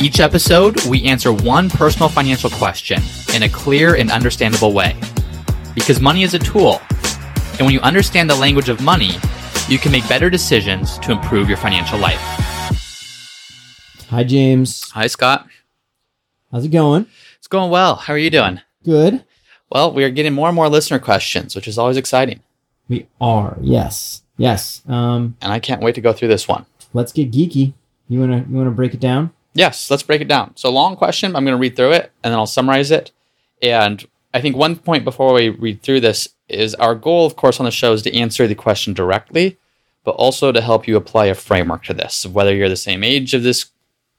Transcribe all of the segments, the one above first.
Each episode, we answer one personal financial question in a clear and understandable way. Because money is a tool, and when you understand the language of money, you can make better decisions to improve your financial life. Hi, James. Hi, Scott. How's it going? It's going well. How are you doing? Good. Well, we are getting more and more listener questions, which is always exciting. We are. Yes. Yes. Um, And I can't wait to go through this one. let's get geeky. You wanna you wanna break it down? Yes, let's break it down. So, long question. I'm going to read through it and then I'll summarize it. And I think one point before we read through this is our goal, of course, on the show is to answer the question directly, but also to help you apply a framework to this. Whether you're the same age of this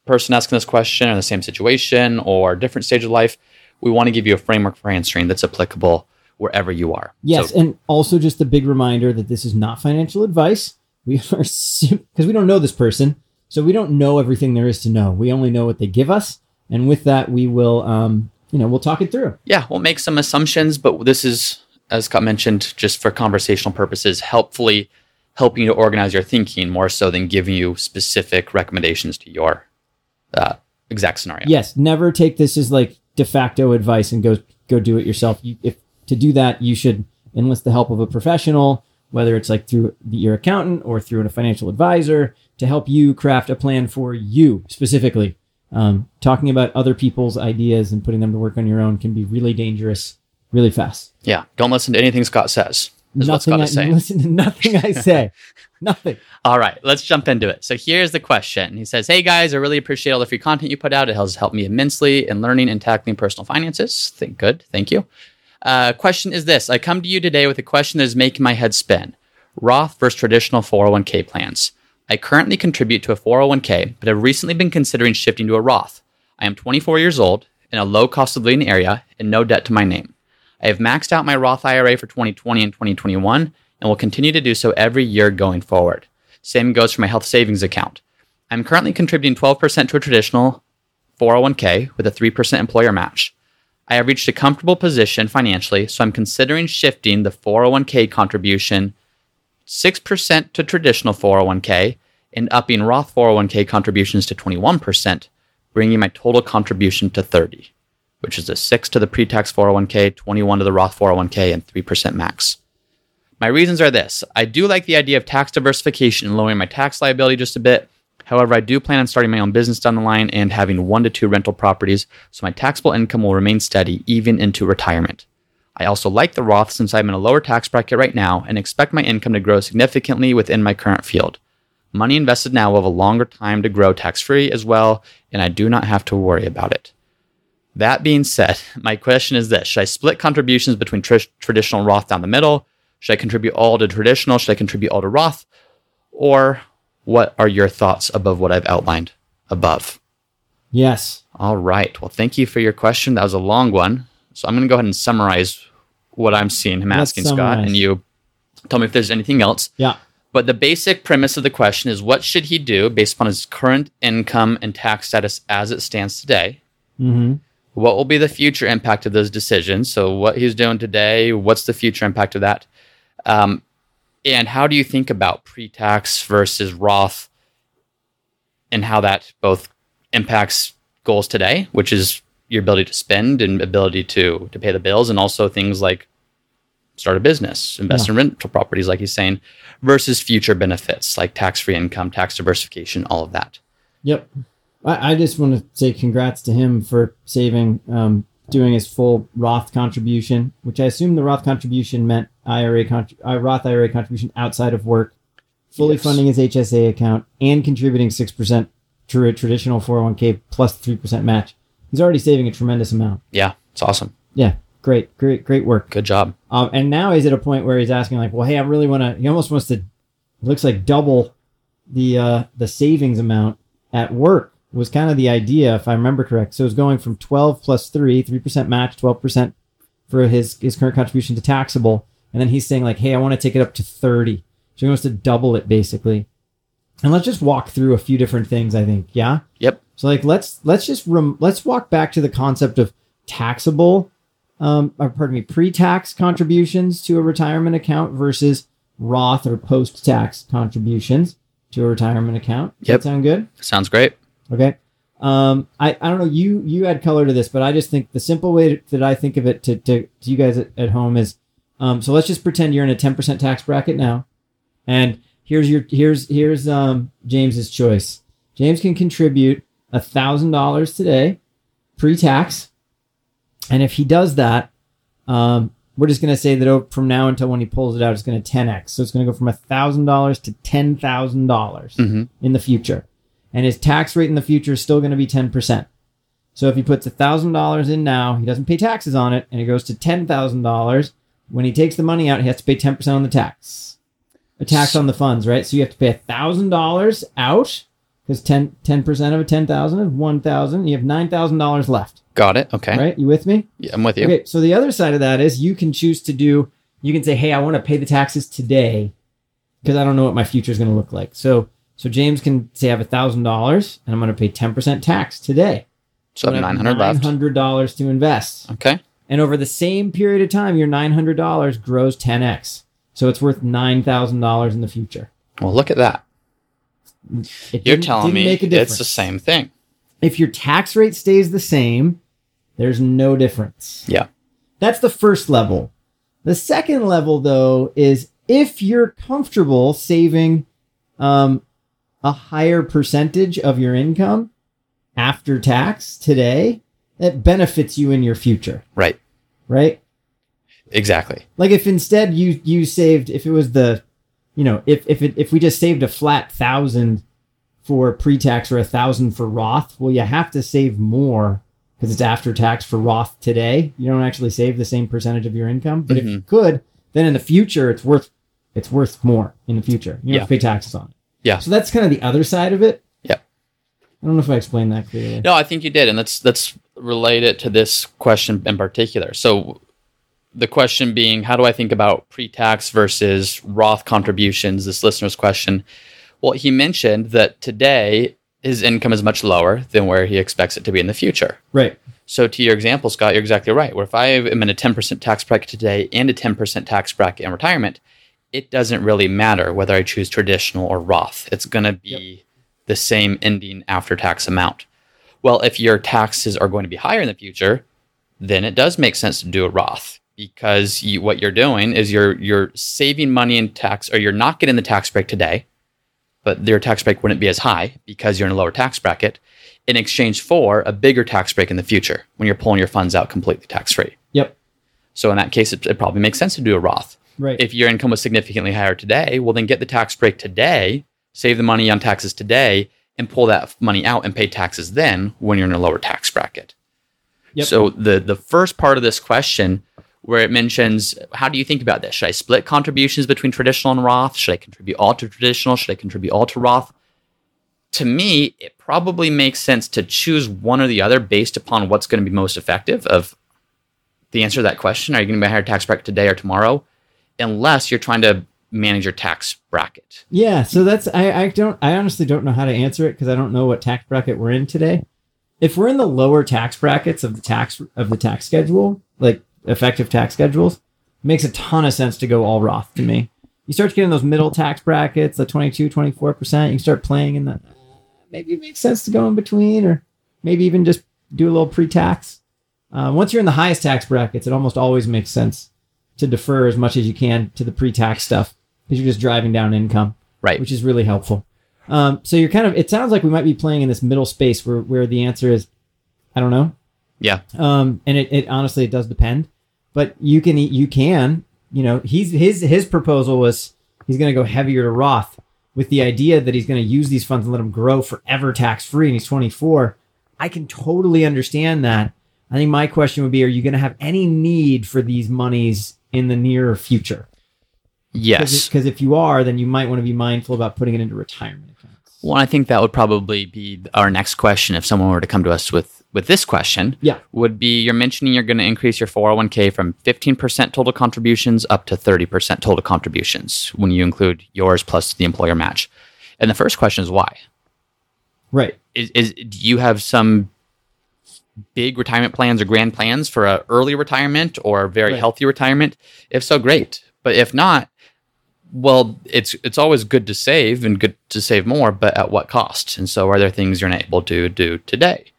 person asking this question or the same situation or different stage of life, we want to give you a framework for answering that's applicable wherever you are. Yes, So, and also just a big reminder that this is not financial advice. We are because we don't know this person, so we don't know everything there is to know. We only know what they give us, and with that, we will, um, you know, we'll talk it through. yeah, we'll make some assumptions, but this is, as Scott mentioned, just for conversational purposes, helpfully helping you to organize your thinking more so than giving you specific recommendations to your uh, exact scenario. Yes, never take this as like de facto advice and go go do it yourself. You, if to do that, you should enlist the help of a professional, whether it's like through the, your accountant or through a financial advisor, to help you craft a plan for you specifically. Um, talking about other people's ideas and putting them to work on your own can be really dangerous, really fast. Yeah, don't listen to anything Scott says. Is what nothing Scott I, is saying. listen to nothing I say. nothing. All right, let's jump into it. So here's the question. He says, Hey guys, I really appreciate all the free content you put out. It has helped me immensely in learning and tackling personal finances. Think good. Thank you. Uh, question is this I come to you today with a question that is making my head spin Roth versus traditional 401k plans. I currently contribute to a 401k, but have recently been considering shifting to a Roth. I am 24 years old in a low cost of living area and no debt to my name. I have maxed out my Roth IRA for 2020 and 2021 and will continue to do so every year going forward. Same goes for my health savings account. I'm currently contributing 12% to a traditional 401k with a 3% employer match. I have reached a comfortable position financially, so I'm considering shifting the 401k contribution 6% to traditional 401k and upping Roth 401k contributions to 21%, bringing my total contribution to 30, which is a 6 to the pre-tax 401k, 21 to the Roth 401k and 3% max. My reasons are this. I do like the idea of tax diversification and lowering my tax liability just a bit. However, I do plan on starting my own business down the line and having one to two rental properties, so my taxable income will remain steady even into retirement. I also like the Roth since I'm in a lower tax bracket right now and expect my income to grow significantly within my current field. Money invested now will have a longer time to grow tax free as well, and I do not have to worry about it. That being said, my question is this Should I split contributions between tr- traditional Roth down the middle? Should I contribute all to traditional? Should I contribute all to Roth? Or what are your thoughts above what I've outlined above? Yes. All right. Well, thank you for your question. That was a long one. So I'm going to go ahead and summarize what I'm seeing him Let's asking, Scott, and you tell me if there's anything else. Yeah. But the basic premise of the question is what should he do based upon his current income and tax status as it stands today? Mm-hmm. What will be the future impact of those decisions? So, what he's doing today, what's the future impact of that? Um, and how do you think about pre tax versus Roth and how that both impacts goals today, which is your ability to spend and ability to, to pay the bills, and also things like start a business, invest in rental properties, like he's saying, versus future benefits like tax free income, tax diversification, all of that. Yep. I, I just want to say congrats to him for saving, um, doing his full Roth contribution, which I assume the Roth contribution meant IRA contri- uh, Roth IRA contribution outside of work, fully Yes. funding his HSA account and contributing six percent to a traditional 401k plus plus three percent match. He's already saving a tremendous amount. Yeah, it's awesome. Yeah, great, great, great work. Good job. Um, and now he's at a point where he's asking like, well, hey, I really want to. He almost wants to. Looks like double the uh, the savings amount at work was kind of the idea, if I remember correct. So it was going from 12 plus 3, 3% match, 12% for his, his current contribution to taxable. And then he's saying, like, hey, I want to take it up to 30. So he wants to double it basically. And let's just walk through a few different things, I think. Yeah. Yep. So like let's let's just rem- let's walk back to the concept of taxable um or pardon me pre-tax contributions to a retirement account versus Roth or post-tax contributions to a retirement account. Does Yep. that sound good? Sounds great. Okay. Um, I, I don't know. You you add color to this, but I just think the simple way to, that I think of it to, to, to you guys at, at home is, um, so let's just pretend you're in a ten percent tax bracket now, and here's your here's here's um James's choice. James can contribute a thousand dollars today, pre-tax, and if he does that, um, we're just gonna say that oh, from now until when he pulls it out, it's gonna ten x. So it's gonna go from a thousand dollars to ten thousand dollars hmm in the future. And his tax rate in the future is still going to be 10%. So if he puts $1,000 in now, he doesn't pay taxes on it, and it goes to $10,000. When he takes the money out, he has to pay 10% on the tax. A tax on the funds, right? So you have to pay $1,000 out because 10, 10% of a 10,000 is 1,000. You have $9,000 left, Got it. Okay. right? You with me? Yeah, I'm with you. Okay, so the other side of that is you can choose to do, you can say, hey, I want to pay the taxes today because I don't know what my future is going to look like. So, so James can say I have a thousand dollars and I'm going to pay ten percent tax today. So I have 900 left. Nine hundred dollars to invest, Okay. and over the same period of time, your nine hundred dollars grows ten x. So it's worth nine thousand dollars in the future. Well, look at that. It You're telling me make a it's the same thing. If your tax rate stays the same, there's no difference. Yeah. That's the first level. The second level, though, is if you're comfortable saving um, a higher percentage of your income after tax today, that benefits you in your future, Right. right? Exactly. Like if instead you you saved, if it was the, you know, if if it, if we just saved a flat thousand for pre-tax or a thousand for Roth, well, you have to save more because it's after tax for Roth today. You don't actually save the same percentage of your income, but if you mm-hmm. could, then in the future it's worth it's worth more in the future. You have to pay taxes on it. Yeah. So that's kind of the other side of it. Yeah. I don't know if I explained that clearly. No, I think you did, and let's let's relate it to this question in particular. So, the question being, how do I think about pre-tax versus Roth contributions? This listener's question. Well, he mentioned that today his income is much lower than where he expects it to be in the future. Right. So, to your example, Scott, you're exactly right. Where if I am in a 10% tax bracket today and a 10% tax bracket in retirement, it doesn't really matter whether I choose traditional or Roth. It's going to be the same ending after tax amount. Well, if your taxes are going to be higher in the future, then it does make sense to do a Roth because you, what you're doing is you're you're saving money in tax, or you're not getting the tax break today, but your tax break wouldn't be as high because you're in a lower tax bracket in exchange for a bigger tax break in the future when you're pulling your funds out completely tax free. Yep. So in that case, it, it probably makes sense to do a Roth. Right. If your income was significantly higher today, well, then get the tax break today, save the money on taxes today, and pull that money out and pay taxes then when you're in a lower tax bracket. Yep. So the the first part of this question, where it mentions, how do you think about this? Should I split contributions between traditional and Roth? Should I contribute all to traditional? Should I contribute all to Roth? To me, it probably makes sense to choose one or the other based upon what's going to be most effective. Of the answer to that question, are you going to be a higher tax bracket today or tomorrow? Unless you're trying to manage your tax bracket. Yeah, so that's I, I don't I honestly don't know how to answer it because I don't know what tax bracket we're in today. If we're in the lower tax brackets of the tax of the tax schedule, like effective tax schedules, makes a ton of sense to go all Roth to me. You start getting those middle tax brackets, the 22, 24%, you can start playing in the maybe it makes sense to go in between or maybe even just do a little pre-tax. Uh, once you're in the highest tax brackets, it almost always makes sense to defer as much as you can to the pre-tax stuff because you're just driving down income, Right. which is really helpful. Um, so you're kind of. It sounds like we might be playing in this middle space where where the answer is, I don't know. Yeah. Um, and it, it honestly it does depend, but you can you can you know he's his his proposal was he's going to go heavier to Roth with the idea that he's going to use these funds and let them grow forever tax free, and he's 24. I can totally understand that. I think my question would be: Are you going to have any need for these monies in the near future? Yes. Because if you are, then you might want to be mindful about putting it into retirement accounts. Well, I think that would probably be our next question if someone were to come to us with with this question. Yeah. Would be you're mentioning you're going to increase your 401k from 15% total contributions up to 30% total contributions when you include yours plus the employer match. And the first question is why? Right. Is, is do you have some big retirement plans or grand plans for a early retirement or very Right. healthy retirement? If so, great. But if not, well, it's it's always good to save and good to save more, but at what cost? And so, are there things you're not able to do today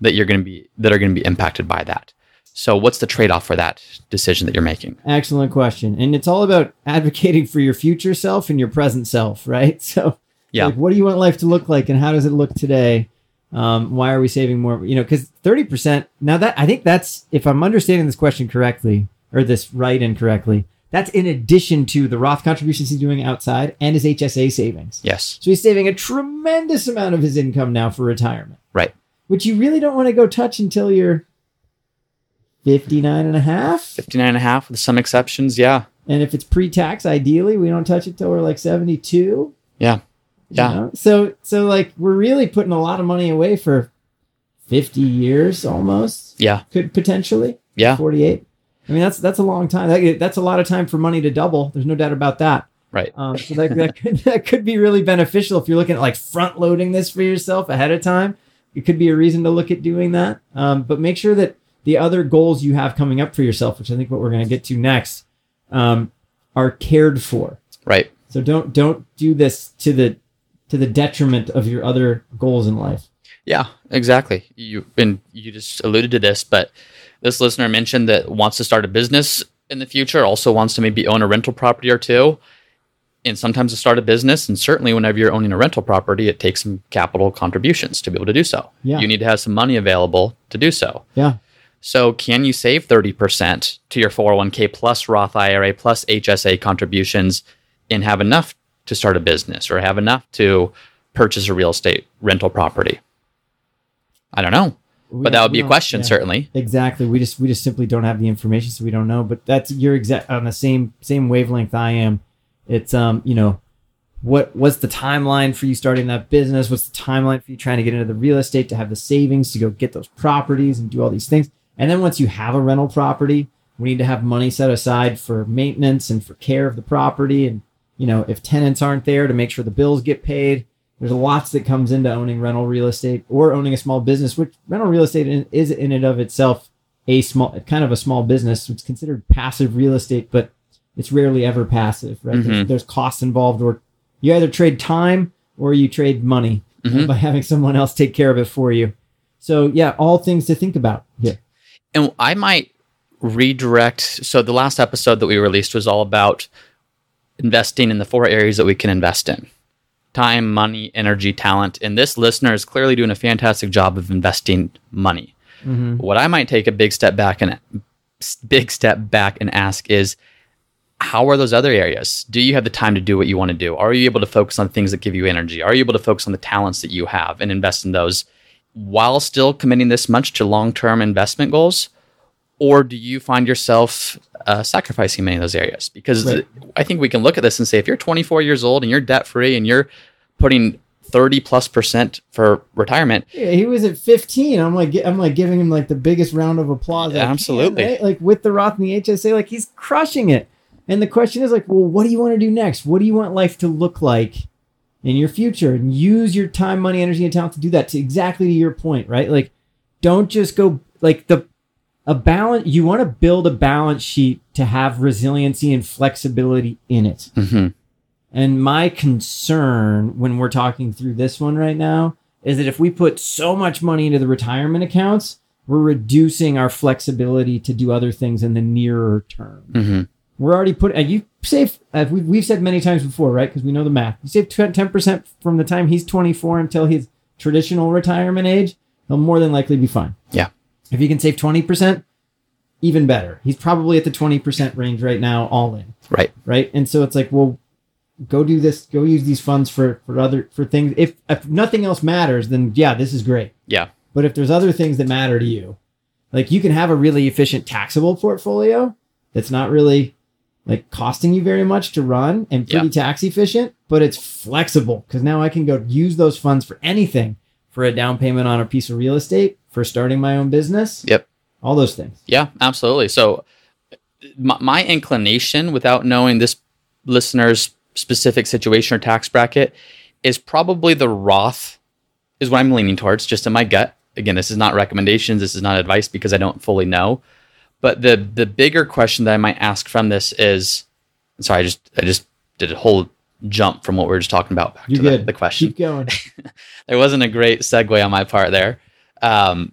that you're going to be that are going to be impacted by that? So, what's the trade off for that decision that you're making? Excellent question. And it's all about advocating for your future self and your present self, right? So, Yeah. like, what do you want life to look like and how does it look today? Um, why are we saving more? You know, because 30%, now that I think that's, if I'm understanding this question correctly, or this right and correctly, that's in addition to the Roth contributions he's doing outside and his HSA savings. Yes, So he's saving a tremendous amount of his income now for retirement, right. Which you really don't want to go touch until you're 59 and a half. 59 and a half with some exceptions. Yeah. And if it's pre-tax, ideally, we don't touch it till we're like 72. Yeah. you Yeah. know? So so like we're really putting a lot of money away for 50 years almost. Yeah. Could potentially. Yeah. 48. I mean that's that's a long time. That, that's a lot of time for money to double. There's no doubt about that. Right. Um, so that, that, could, that could be really beneficial if you're looking at like front loading this for yourself ahead of time. It could be a reason to look at doing that. Um, but make sure that the other goals you have coming up for yourself, which I think what we're going to get to next, um, are cared for. Right. So don't don't do this to the to the detriment of your other goals in life. Yeah, exactly. You and you just alluded to this, but this listener mentioned that wants to start a business in the future, also wants to maybe own a rental property or two, and sometimes to start a business. And certainly, whenever you're owning a rental property, it takes some capital contributions to be able to do so. Yeah. You need to have some money available to do so. Yeah. So, can you save 30% to your 401k plus Roth IRA plus HSA contributions and have enough to start a business or have enough to purchase a real estate rental property? I don't know. But that would be a question, certainly. Exactly. We just we just simply don't have the information, so we don't know. But that's you're exact on the same same wavelength I am. It's um you know what what's the timeline for you starting that business? What's the timeline for you trying to get into the real estate to have the savings to go get those properties and do all these things? And then once you have a rental property, we need to have money set aside for maintenance and for care of the property. And you know if tenants aren't there to make sure the bills get paid. There's lots that comes into owning rental real estate or owning a small business, which rental real estate is in and of itself a small, kind of a small business. It's considered passive real estate, but it's rarely ever passive, right? There's, Mhm. there's costs involved, or you either trade time or you trade money Mhm. by having someone else take care of it for you. So yeah, all things to think about here. And I might redirect. So, the last episode that we released was all about investing in the four areas that we can invest in time, money, energy, talent. And this listener is clearly doing a fantastic job of investing money. What I might take a big step back and big step back and ask is how are those other areas? Do you have the time to do what you want to do? Are you able to focus on things that give you energy? Are you able to focus on the talents that you have and invest in those while still committing this much to long-term investment goals? Or do you find yourself uh, sacrificing many of those areas? Because Right. I think we can look at this and say, if you're 24 years old and you're debt-free and you're putting 30 plus percent for retirement, Yeah, he was at 15. I'm like, I'm like giving him like the biggest round of applause. I can, Absolutely. right? Like with the Roth and the HSA, like he's crushing it. And the question is like, well, what do you want to do next? What do you want life to look like in your future? And use your time, money, energy, and talent to do that. To exactly to your point, right? Like, don't just go like the a balance. You want to build a balance sheet to have resiliency and flexibility in it. Mhm. And my concern when we're talking through this one right now is that if we put so much money into the retirement accounts, we're reducing our flexibility to do other things in the nearer term. Mhm. We're already put, and you save, as uh, we, we've said many times before, right? Because we know the math. You save 10% from the time he's 24 until his traditional retirement age, he'll more than likely be fine. Yeah. If you can save 20%, even better. He's probably at the 20% range right now, all in right. right? And so it's like, well, go do this, go use these funds for for other for things. If if nothing else matters, then yeah, this is great. Yeah. But if there's other things that matter to you, like you can have a really efficient taxable portfolio that's not really like costing you very much to run and pretty tax efficient, but it's flexible because now I can go use those funds for anything for a down payment on a piece of real estate, for starting my own business. Yep. All those things. Yeah, absolutely. So, my, my inclination, without knowing this listener's specific situation or tax bracket, is probably the Roth, is what I'm leaning towards, just in my gut. Again, this is not recommendations. This is not advice because I don't fully know. But the the bigger question that I might ask from this is, sorry, I just I just did a whole jump from what we were just talking about back You're to the, the question Keep going. there wasn't a great segue on my part there. Um,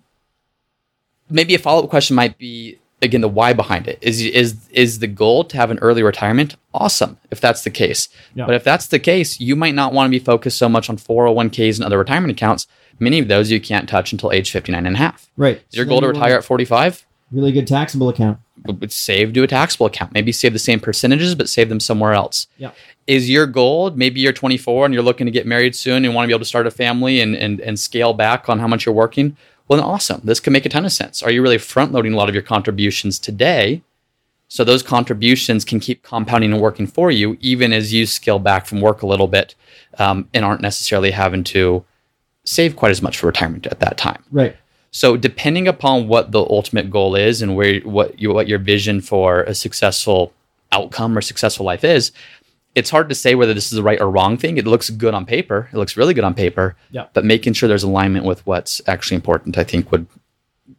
maybe a follow up question might be again the why behind it. Is is is the goal to have an early retirement? Awesome, if that's the case. Yeah. But if that's the case, you might not want to be focused so much on 401ks and other retirement accounts. Many of those you can't touch until age 59 and a half. Right. Is your So goal to retire want at 45? Really good taxable account. But save to a taxable account. Maybe save the same percentages, but save them somewhere else Yeah. is your goal maybe you're 24 and you're looking to get married soon and want to be able to start a family and, and, and scale back on how much you're working well then awesome this could make a ton of sense are you really front loading a lot of your contributions today so those contributions can keep compounding and working for you even as you scale back from work a little bit um, and aren't necessarily having to save quite as much for retirement at that time Right. So depending upon what the ultimate goal is and where what you what your vision for a successful outcome or successful life is, it's hard to say whether this is the right or wrong thing. It looks good on paper. It looks really good on paper. Yeah. But making sure there's alignment with what's actually important, I think would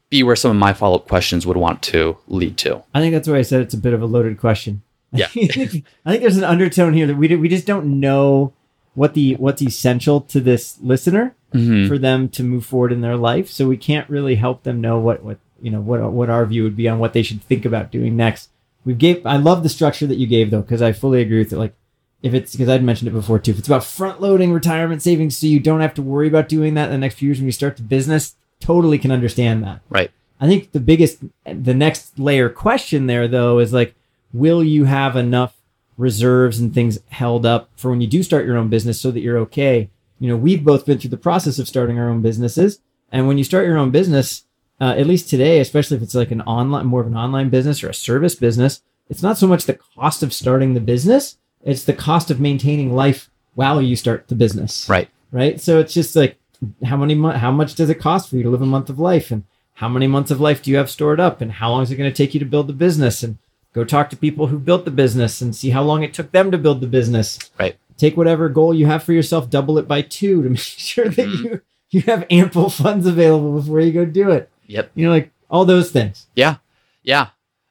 be where some of my follow-up questions would want to lead to. I think that's why I said it's a bit of a loaded question. Yeah. I think there's an undertone here that we do, we just don't know what the what's essential to this listener Mhm. for them to move forward in their life. So we can't really help them know what what you know what what our view would be on what they should think about doing next. We gave I love the structure that you gave though because I fully agree with it. Like if it's because I'd mentioned it before too. If it's about front loading retirement savings so you don't have to worry about doing that in the next few years when you start the business, totally can understand that. Right. I think the biggest, the next layer question there though is like, will you have enough reserves and things held up for when you do start your own business so that you're okay? You know, we've both been through the process of starting our own businesses. And when you start your own business, uh, at least today, especially if it's like an online, more of an online business or a service business, it's not so much the cost of starting the business, it's the cost of maintaining life while you start the business Right. right? So it's just like how many mo- how much does it cost for you to live a month of life, and how many months of life do you have stored up, and how long is it going to take you to build the business, and go talk to people who built the business and see how long it took them to build the business. Right. Take whatever goal you have for yourself, double it by two to make sure that Mhm. you you have ample funds available before you go do it. Yep. You know, like all those things. Yeah, yeah,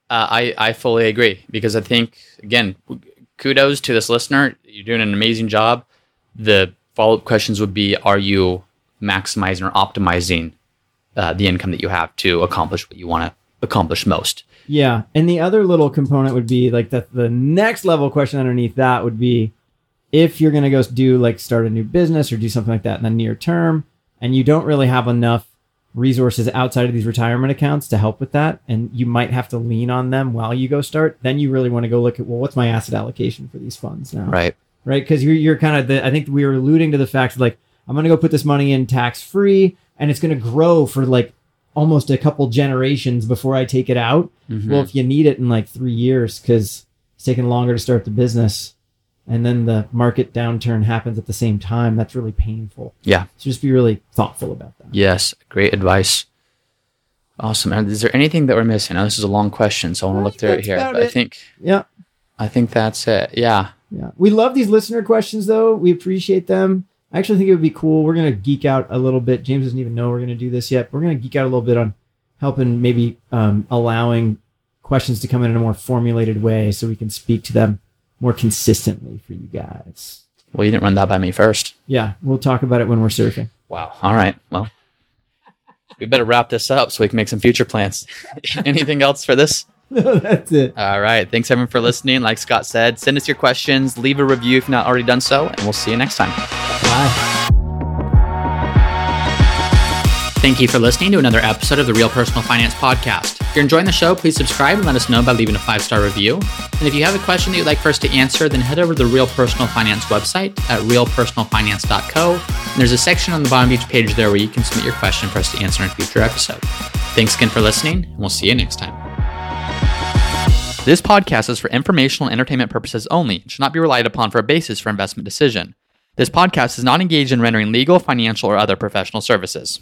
uh, I I fully agree because I think again, kudos to this listener. You're doing an amazing job. The follow up questions would be: Are you maximizing or optimizing uh, the income that you have to accomplish what you want to accomplish most? Yeah, and the other little component would be like that. The next level question underneath that would be if you're going to go do like start a new business or do something like that in the near term, and you don't really have enough resources outside of these retirement accounts to help with that, and you might have to lean on them while you go start. Then you really want to go look at well, what's my asset allocation for these funds now? Right. right? Because you're you're kind of the I think we were alluding to the fact that like I'm gonna go put this money in tax free, and it's gonna grow for like almost a couple generations before I take it out. Mhm. Well, if you need it in like three years because it's taking longer to start the business, and then the market downturn happens at the same time, that's really painful. Yeah. So just be really thoughtful about that. Yes. Great advice. Awesome. And is there anything that we're missing? Now, this is a long question, so I want to look through it here. But I think Yeah. I think that's it. Yeah. Yeah. We love these listener questions though. We appreciate them. I actually think it would be cool. We're going to geek out a little bit. James doesn't even know we're going to do this yet. We're going to geek out a little bit on helping maybe um, allowing questions to come in in a more formulated way so we can speak to them more consistently for you guys. Well, you didn't run that by me first. Yeah, we'll talk about it when we're surfing. Wow. All right. Well, we better wrap this up so we can make some future plans. Anything else for this? No, That's it. All right. Thanks everyone for listening. Like Scott said, send us your questions, leave a review if you've not already done so, and we'll see you next time. Thank you for listening to another episode of the Real Personal Finance Podcast. If you're enjoying the show, please subscribe and let us know by leaving a five star review. And if you have a question that you'd like for us to answer, then head over to the Real Personal Finance website at realpersonalfinance.co. And there's a section on the bottom of each page there where you can submit your question for us to answer in a future episode. Thanks again for listening, and we'll see you next time. This podcast is for informational and entertainment purposes only and should not be relied upon for a basis for investment decision. This podcast is not engaged in rendering legal, financial, or other professional services.